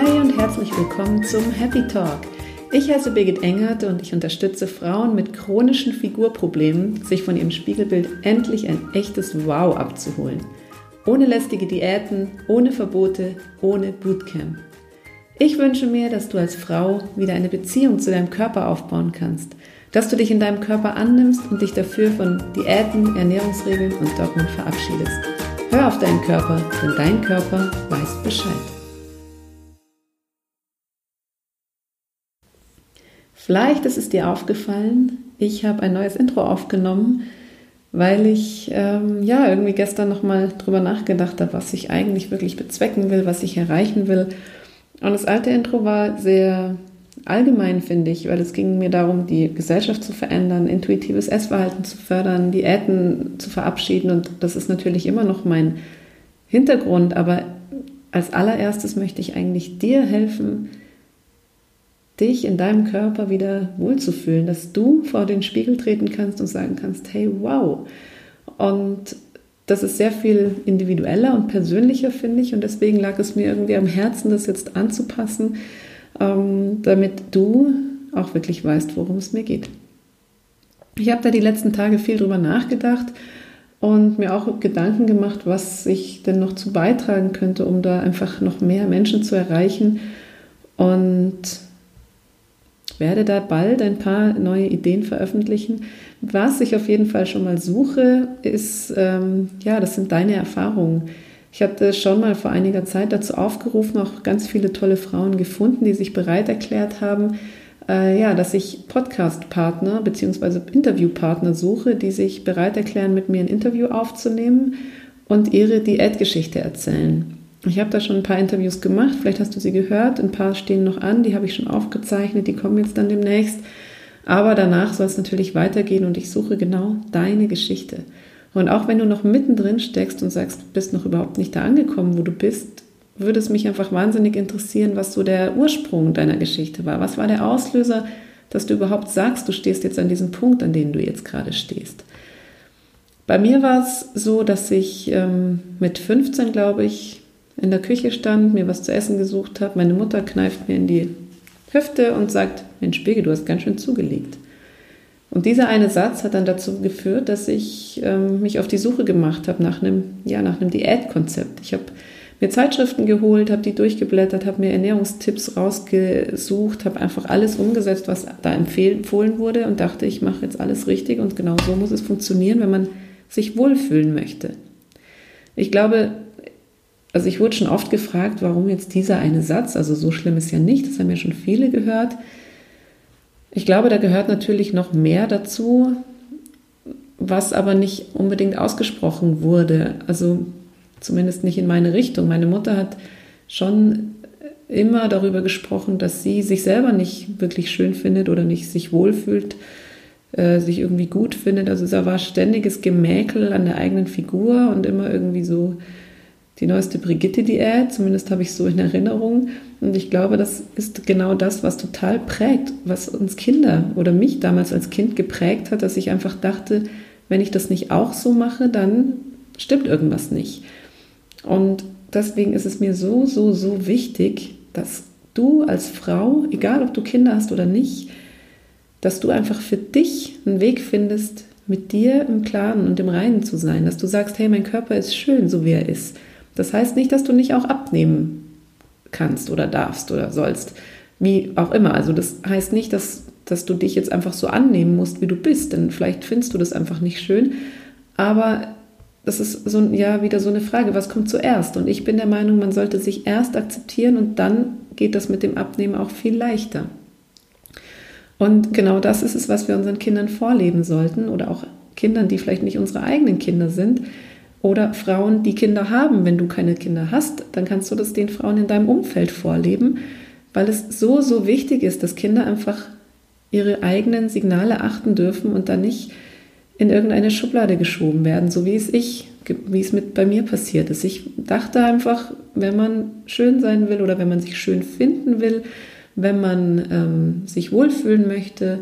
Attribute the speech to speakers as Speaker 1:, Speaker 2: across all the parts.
Speaker 1: Hi und herzlich willkommen zum Happy Talk. Ich heiße Birgit Engert und ich unterstütze Frauen mit chronischen Figurproblemen, sich von ihrem Spiegelbild endlich ein echtes Wow abzuholen. Ohne lästige Diäten, ohne Verbote, ohne Bootcamp. Ich wünsche mir, dass du als Frau wieder eine Beziehung zu deinem Körper aufbauen kannst, dass du dich in deinem Körper annimmst und dich dafür von Diäten, Ernährungsregeln und Dogmen verabschiedest. Hör auf deinen Körper, denn dein Körper weiß Bescheid. Vielleicht ist es dir aufgefallen, ich habe ein neues Intro aufgenommen, weil ich ähm, ja irgendwie gestern nochmal drüber nachgedacht habe, was ich eigentlich wirklich bezwecken will, was ich erreichen will. Und das alte Intro war sehr allgemein, finde ich, weil es ging mir darum, die Gesellschaft zu verändern, intuitives Essverhalten zu fördern, Diäten zu verabschieden. Und das ist natürlich immer noch mein Hintergrund. Aber als allererstes möchte ich eigentlich dir helfen, dich in deinem Körper wieder wohlzufühlen, dass du vor den Spiegel treten kannst und sagen kannst, hey, wow. Und das ist sehr viel individueller und persönlicher, finde ich. Und deswegen lag es mir irgendwie am Herzen, das jetzt anzupassen, ähm, damit du auch wirklich weißt, worum es mir geht. Ich habe da die letzten Tage viel drüber nachgedacht und mir auch Gedanken gemacht, was ich denn noch zu beitragen könnte, um da einfach noch mehr Menschen zu erreichen. Und werde da bald ein paar neue Ideen veröffentlichen. Was ich auf jeden Fall schon mal suche, ist, ähm, ja, das sind deine Erfahrungen. Ich habe schon mal vor einiger Zeit dazu aufgerufen, auch ganz viele tolle Frauen gefunden, die sich bereit erklärt haben, äh, ja, dass ich Podcast-Partner bzw. Interviewpartner suche, die sich bereit erklären, mit mir ein Interview aufzunehmen und ihre Diätgeschichte erzählen. Ich habe da schon ein paar Interviews gemacht, vielleicht hast du sie gehört, ein paar stehen noch an, die habe ich schon aufgezeichnet, die kommen jetzt dann demnächst. Aber danach soll es natürlich weitergehen und ich suche genau deine Geschichte. Und auch wenn du noch mittendrin steckst und sagst, du bist noch überhaupt nicht da angekommen, wo du bist, würde es mich einfach wahnsinnig interessieren, was so der Ursprung deiner Geschichte war. Was war der Auslöser, dass du überhaupt sagst, du stehst jetzt an diesem Punkt, an dem du jetzt gerade stehst. Bei mir war es so, dass ich ähm, mit 15, glaube ich, in der Küche stand, mir was zu essen gesucht habe. Meine Mutter kneift mir in die Hüfte und sagt, Mensch, Birgit, du hast ganz schön zugelegt. Und dieser eine Satz hat dann dazu geführt, dass ich ähm, mich auf die Suche gemacht habe nach einem, ja, nach einem Diätkonzept. Ich habe mir Zeitschriften geholt, habe die durchgeblättert, habe mir Ernährungstipps rausgesucht, habe einfach alles umgesetzt, was da empfohlen wurde und dachte, ich mache jetzt alles richtig und genau so muss es funktionieren, wenn man sich wohlfühlen möchte. Ich glaube, also ich wurde schon oft gefragt, warum jetzt dieser eine Satz, also so schlimm ist ja nicht, das haben ja schon viele gehört. Ich glaube, da gehört natürlich noch mehr dazu, was aber nicht unbedingt ausgesprochen wurde. Also zumindest nicht in meine Richtung. Meine Mutter hat schon immer darüber gesprochen, dass sie sich selber nicht wirklich schön findet oder nicht sich wohlfühlt, äh, sich irgendwie gut findet. Also da war ständiges Gemäkel an der eigenen Figur und immer irgendwie so die neueste Brigitte-Diät, zumindest habe ich so in Erinnerung. Und ich glaube, das ist genau das, was total prägt, was uns Kinder oder mich damals als Kind geprägt hat, dass ich einfach dachte, wenn ich das nicht auch so mache, dann stimmt irgendwas nicht. Und deswegen ist es mir so, so, so wichtig, dass du als Frau, egal ob du Kinder hast oder nicht, dass du einfach für dich einen Weg findest, mit dir im Klaren und im Reinen zu sein, dass du sagst, hey, mein Körper ist schön, so wie er ist. Das heißt nicht, dass du nicht auch abnehmen kannst oder darfst oder sollst, wie auch immer. Also das heißt nicht, dass, dass du dich jetzt einfach so annehmen musst, wie du bist, denn vielleicht findest du das einfach nicht schön. Aber das ist so ja wieder so eine Frage, was kommt zuerst? Und ich bin der Meinung, man sollte sich erst akzeptieren und dann geht das mit dem Abnehmen auch viel leichter. Und genau das ist es, was wir unseren Kindern vorleben sollten oder auch Kindern, die vielleicht nicht unsere eigenen Kinder sind, oder Frauen, die Kinder haben. Wenn du keine Kinder hast, dann kannst du das den Frauen in deinem Umfeld vorleben, weil es so, so wichtig ist, dass Kinder einfach ihre eigenen Signale achten dürfen und dann nicht in irgendeine Schublade geschoben werden, so wie es ich, wie es mit bei mir passiert ist. Ich dachte einfach, wenn man schön sein will oder wenn man sich schön finden will, wenn man ähm, sich wohlfühlen möchte,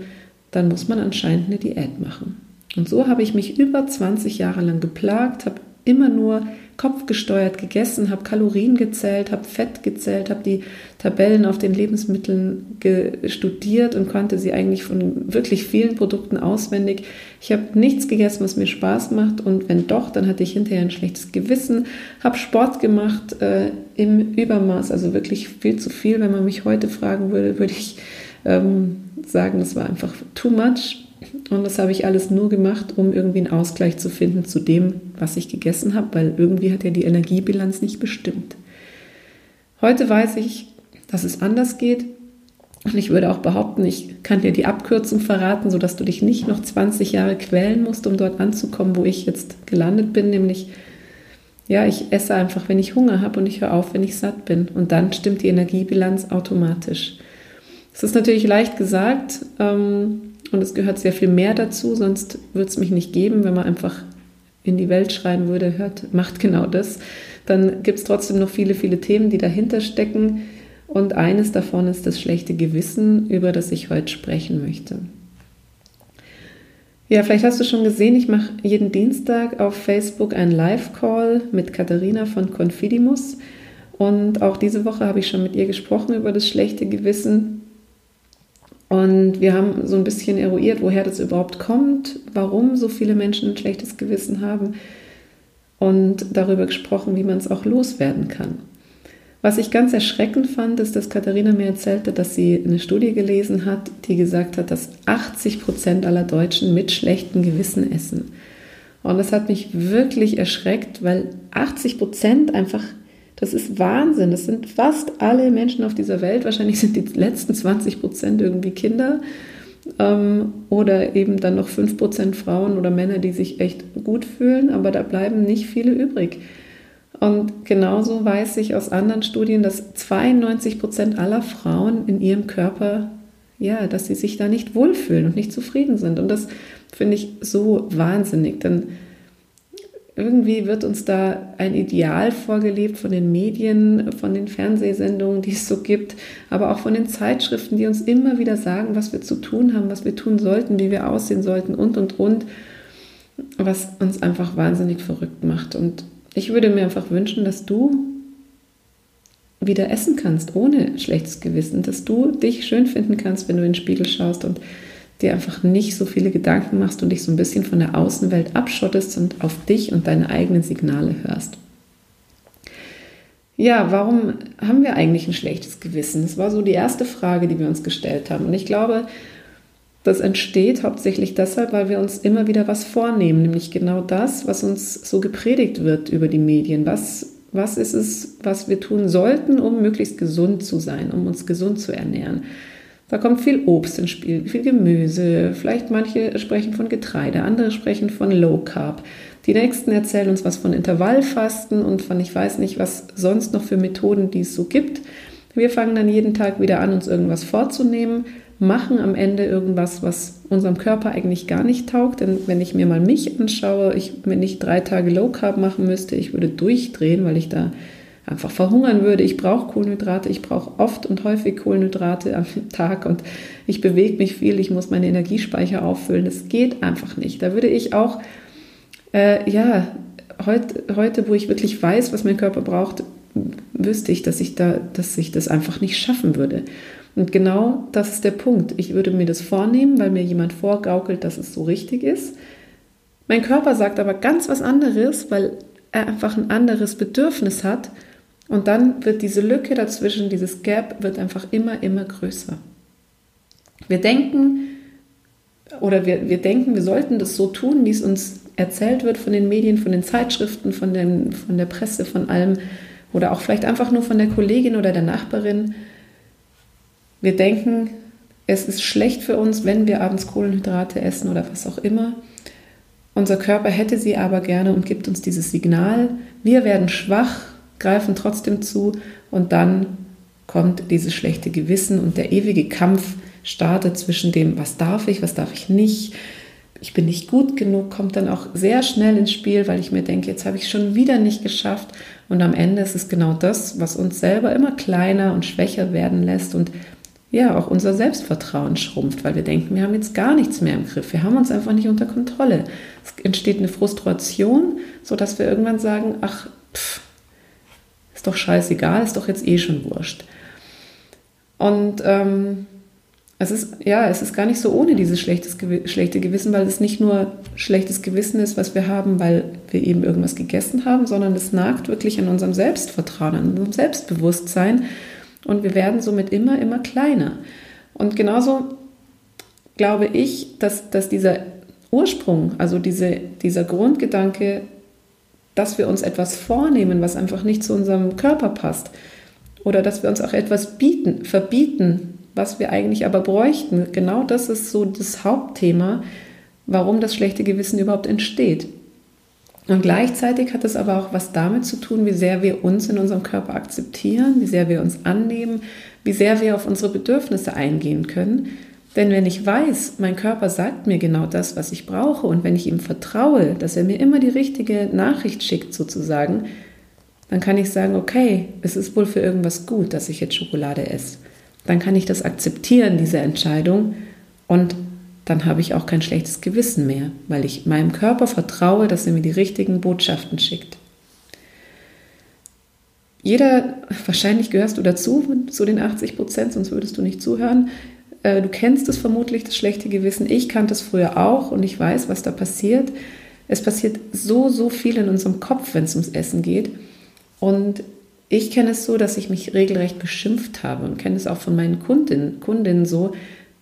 Speaker 1: dann muss man anscheinend eine Diät machen. Und so habe ich mich über 20 Jahre lang geplagt, habe immer nur kopfgesteuert gegessen, habe Kalorien gezählt, habe Fett gezählt, habe die Tabellen auf den Lebensmitteln studiert und konnte sie eigentlich von wirklich vielen Produkten auswendig. Ich habe nichts gegessen, was mir Spaß macht und wenn doch, dann hatte ich hinterher ein schlechtes Gewissen, habe Sport gemacht äh, im Übermaß, also wirklich viel zu viel. Wenn man mich heute fragen würde, würde ich ähm, sagen, das war einfach too much. Und das habe ich alles nur gemacht, um irgendwie einen Ausgleich zu finden zu dem, was ich gegessen habe, weil irgendwie hat ja die Energiebilanz nicht bestimmt. Heute weiß ich, dass es anders geht. Und ich würde auch behaupten, ich kann dir die Abkürzung verraten, sodass du dich nicht noch 20 Jahre quälen musst, um dort anzukommen, wo ich jetzt gelandet bin, nämlich ja, ich esse einfach, wenn ich Hunger habe und ich höre auf, wenn ich satt bin. Und dann stimmt die Energiebilanz automatisch. Es ist natürlich leicht gesagt ähm, und es gehört sehr viel mehr dazu, sonst würde es mich nicht geben, wenn man einfach in die Welt schreien würde, hört, macht genau das. Dann gibt es trotzdem noch viele, viele Themen, die dahinter stecken. Und eines davon ist das schlechte Gewissen, über das ich heute sprechen möchte. Ja, vielleicht hast du schon gesehen, ich mache jeden Dienstag auf Facebook einen Live-Call mit Katharina von Confidimus. Und auch diese Woche habe ich schon mit ihr gesprochen über das schlechte Gewissen. Und wir haben so ein bisschen eruiert, woher das überhaupt kommt, warum so viele Menschen ein schlechtes Gewissen haben und darüber gesprochen, wie man es auch loswerden kann. Was ich ganz erschreckend fand, ist, dass Katharina mir erzählte, dass sie eine Studie gelesen hat, die gesagt hat, dass 80 Prozent aller Deutschen mit schlechtem Gewissen essen. Und das hat mich wirklich erschreckt, weil 80 Prozent einfach das ist Wahnsinn. Das sind fast alle Menschen auf dieser Welt. Wahrscheinlich sind die letzten 20 Prozent irgendwie Kinder ähm, oder eben dann noch 5 Prozent Frauen oder Männer, die sich echt gut fühlen. Aber da bleiben nicht viele übrig. Und genauso weiß ich aus anderen Studien, dass 92 Prozent aller Frauen in ihrem Körper, ja, dass sie sich da nicht wohlfühlen und nicht zufrieden sind. Und das finde ich so wahnsinnig. Denn irgendwie wird uns da ein Ideal vorgelebt von den Medien, von den Fernsehsendungen, die es so gibt, aber auch von den Zeitschriften, die uns immer wieder sagen, was wir zu tun haben, was wir tun sollten, wie wir aussehen sollten und, und, und, was uns einfach wahnsinnig verrückt macht. Und ich würde mir einfach wünschen, dass du wieder essen kannst, ohne schlechtes Gewissen, dass du dich schön finden kannst, wenn du in den Spiegel schaust und dir einfach nicht so viele Gedanken machst und dich so ein bisschen von der Außenwelt abschottest und auf dich und deine eigenen Signale hörst. Ja, warum haben wir eigentlich ein schlechtes Gewissen? Das war so die erste Frage, die wir uns gestellt haben. Und ich glaube, das entsteht hauptsächlich deshalb, weil wir uns immer wieder was vornehmen, nämlich genau das, was uns so gepredigt wird über die Medien. Was, was ist es, was wir tun sollten, um möglichst gesund zu sein, um uns gesund zu ernähren? Da kommt viel Obst ins Spiel, viel Gemüse, vielleicht manche sprechen von Getreide, andere sprechen von Low Carb. Die nächsten erzählen uns was von Intervallfasten und von ich weiß nicht, was sonst noch für Methoden die es so gibt. Wir fangen dann jeden Tag wieder an, uns irgendwas vorzunehmen, machen am Ende irgendwas, was unserem Körper eigentlich gar nicht taugt. Denn wenn ich mir mal mich anschaue, ich, wenn ich drei Tage Low Carb machen müsste, ich würde durchdrehen, weil ich da einfach verhungern würde. Ich brauche Kohlenhydrate, ich brauche oft und häufig Kohlenhydrate am Tag und ich bewege mich viel, ich muss meine Energiespeicher auffüllen. Das geht einfach nicht. Da würde ich auch, äh, ja, heute, heute, wo ich wirklich weiß, was mein Körper braucht, wüsste ich, dass ich, da, dass ich das einfach nicht schaffen würde. Und genau das ist der Punkt. Ich würde mir das vornehmen, weil mir jemand vorgaukelt, dass es so richtig ist. Mein Körper sagt aber ganz was anderes, weil er einfach ein anderes Bedürfnis hat und dann wird diese Lücke dazwischen, dieses Gap, wird einfach immer, immer größer. Wir denken, oder wir, wir denken, wir sollten das so tun, wie es uns erzählt wird von den Medien, von den Zeitschriften, von, den, von der Presse, von allem, oder auch vielleicht einfach nur von der Kollegin oder der Nachbarin. Wir denken, es ist schlecht für uns, wenn wir abends Kohlenhydrate essen oder was auch immer. Unser Körper hätte sie aber gerne und gibt uns dieses Signal. Wir werden schwach greifen trotzdem zu und dann kommt dieses schlechte Gewissen und der ewige Kampf startet zwischen dem, was darf ich, was darf ich nicht. Ich bin nicht gut genug, kommt dann auch sehr schnell ins Spiel, weil ich mir denke, jetzt habe ich schon wieder nicht geschafft. Und am Ende ist es genau das, was uns selber immer kleiner und schwächer werden lässt und ja, auch unser Selbstvertrauen schrumpft, weil wir denken, wir haben jetzt gar nichts mehr im Griff. Wir haben uns einfach nicht unter Kontrolle. Es entsteht eine Frustration, sodass wir irgendwann sagen, ach, ist doch scheißegal, ist doch jetzt eh schon wurscht. Und ähm, es ist, ja, es ist gar nicht so ohne dieses schlechtes, schlechte Gewissen, weil es nicht nur schlechtes Gewissen ist, was wir haben, weil wir eben irgendwas gegessen haben, sondern es nagt wirklich an unserem Selbstvertrauen, an unserem Selbstbewusstsein und wir werden somit immer, immer kleiner. Und genauso glaube ich, dass, dass dieser Ursprung, also diese, dieser Grundgedanke, dass wir uns etwas vornehmen, was einfach nicht zu unserem Körper passt, oder dass wir uns auch etwas bieten, verbieten, was wir eigentlich aber bräuchten. Genau das ist so das Hauptthema, warum das schlechte Gewissen überhaupt entsteht. Und gleichzeitig hat es aber auch was damit zu tun, wie sehr wir uns in unserem Körper akzeptieren, wie sehr wir uns annehmen, wie sehr wir auf unsere Bedürfnisse eingehen können. Denn wenn ich weiß, mein Körper sagt mir genau das, was ich brauche, und wenn ich ihm vertraue, dass er mir immer die richtige Nachricht schickt sozusagen, dann kann ich sagen, okay, es ist wohl für irgendwas gut, dass ich jetzt Schokolade esse dann kann ich das akzeptieren, diese Entscheidung. Und dann habe ich auch kein schlechtes Gewissen mehr, weil ich meinem Körper vertraue, dass er mir die richtigen Botschaften schickt. Jeder, wahrscheinlich gehörst du dazu, zu den 80 Prozent, sonst würdest du nicht zuhören. Äh, du kennst es vermutlich, das schlechte Gewissen. Ich kannte es früher auch und ich weiß, was da passiert. Es passiert so, so viel in unserem Kopf, wenn es ums Essen geht. Und ich kenne es so, dass ich mich regelrecht beschimpft habe und kenne es auch von meinen Kundinnen, Kundinnen so,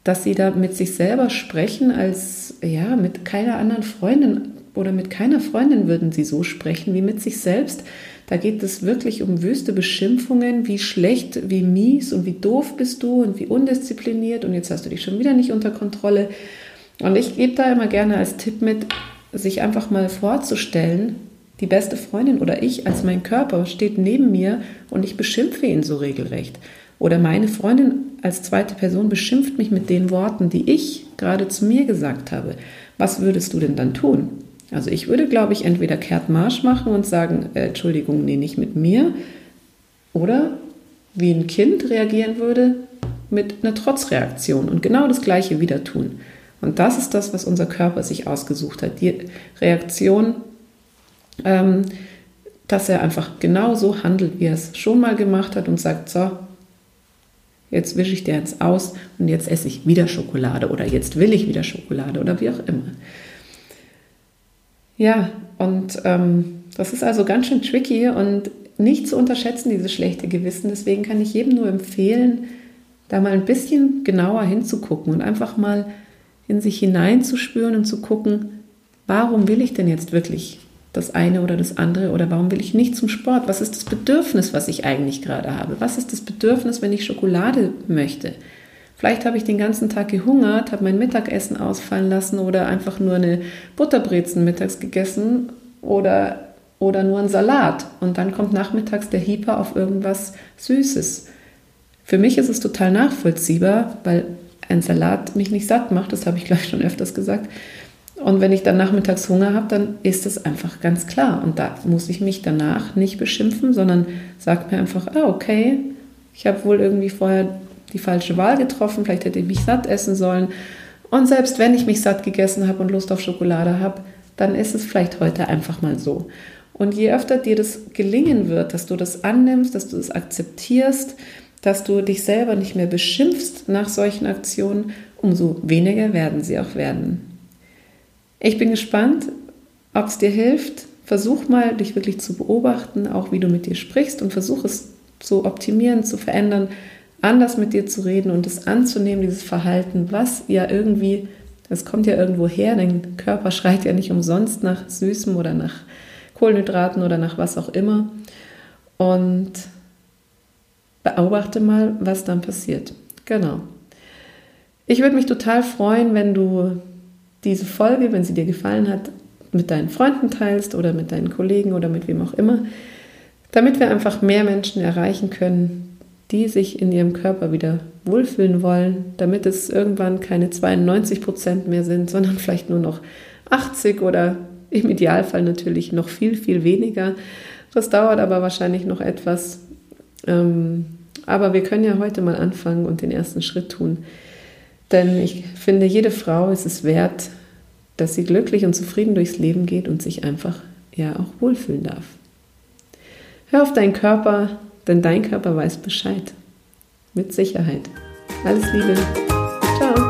Speaker 1: dass sie da mit sich selber sprechen, als ja, mit keiner anderen Freundin oder mit keiner Freundin würden sie so sprechen wie mit sich selbst. Da geht es wirklich um wüste Beschimpfungen, wie schlecht, wie mies und wie doof bist du und wie undiszipliniert und jetzt hast du dich schon wieder nicht unter Kontrolle. Und ich gebe da immer gerne als Tipp mit, sich einfach mal vorzustellen, die beste Freundin oder ich als mein Körper steht neben mir und ich beschimpfe ihn so regelrecht. Oder meine Freundin als zweite Person beschimpft mich mit den Worten, die ich gerade zu mir gesagt habe. Was würdest du denn dann tun? Also ich würde, glaube ich, entweder kehrt Marsch machen und sagen, äh, Entschuldigung, nee, nicht mit mir. Oder wie ein Kind reagieren würde mit einer Trotzreaktion und genau das gleiche wieder tun. Und das ist das, was unser Körper sich ausgesucht hat. Die Reaktion ähm, dass er einfach genau so handelt, wie er es schon mal gemacht hat und sagt, so, jetzt wische ich dir jetzt aus und jetzt esse ich wieder Schokolade oder jetzt will ich wieder Schokolade oder wie auch immer. Ja, und ähm, das ist also ganz schön tricky und nicht zu unterschätzen, dieses schlechte Gewissen. Deswegen kann ich jedem nur empfehlen, da mal ein bisschen genauer hinzugucken und einfach mal in sich hineinzuspüren und zu gucken, warum will ich denn jetzt wirklich das eine oder das andere oder warum will ich nicht zum Sport? Was ist das Bedürfnis, was ich eigentlich gerade habe? Was ist das Bedürfnis, wenn ich Schokolade möchte? Vielleicht habe ich den ganzen Tag gehungert, habe mein Mittagessen ausfallen lassen oder einfach nur eine Butterbrezen mittags gegessen oder, oder nur einen Salat. Und dann kommt nachmittags der Hieper auf irgendwas Süßes. Für mich ist es total nachvollziehbar, weil ein Salat mich nicht satt macht, das habe ich gleich schon öfters gesagt. Und wenn ich dann nachmittags Hunger habe, dann ist es einfach ganz klar. Und da muss ich mich danach nicht beschimpfen, sondern sage mir einfach, ah, okay, ich habe wohl irgendwie vorher die falsche Wahl getroffen, vielleicht hätte ich mich satt essen sollen. Und selbst wenn ich mich satt gegessen habe und Lust auf Schokolade habe, dann ist es vielleicht heute einfach mal so. Und je öfter dir das gelingen wird, dass du das annimmst, dass du das akzeptierst, dass du dich selber nicht mehr beschimpfst nach solchen Aktionen, umso weniger werden sie auch werden. Ich bin gespannt, ob es dir hilft. Versuch mal, dich wirklich zu beobachten, auch wie du mit dir sprichst und versuch es zu optimieren, zu verändern, anders mit dir zu reden und es anzunehmen, dieses Verhalten, was ja irgendwie, das kommt ja irgendwo her, dein Körper schreit ja nicht umsonst nach Süßem oder nach Kohlenhydraten oder nach was auch immer. Und beobachte mal, was dann passiert. Genau. Ich würde mich total freuen, wenn du diese Folge, wenn sie dir gefallen hat, mit deinen Freunden teilst oder mit deinen Kollegen oder mit wem auch immer, damit wir einfach mehr Menschen erreichen können, die sich in ihrem Körper wieder wohlfühlen wollen, damit es irgendwann keine 92 Prozent mehr sind, sondern vielleicht nur noch 80 oder im Idealfall natürlich noch viel, viel weniger. Das dauert aber wahrscheinlich noch etwas. Ähm, aber wir können ja heute mal anfangen und den ersten Schritt tun. Denn ich finde, jede Frau ist es wert, dass sie glücklich und zufrieden durchs Leben geht und sich einfach ja auch wohlfühlen darf. Hör auf deinen Körper, denn dein Körper weiß Bescheid. Mit Sicherheit. Alles Liebe. Ciao.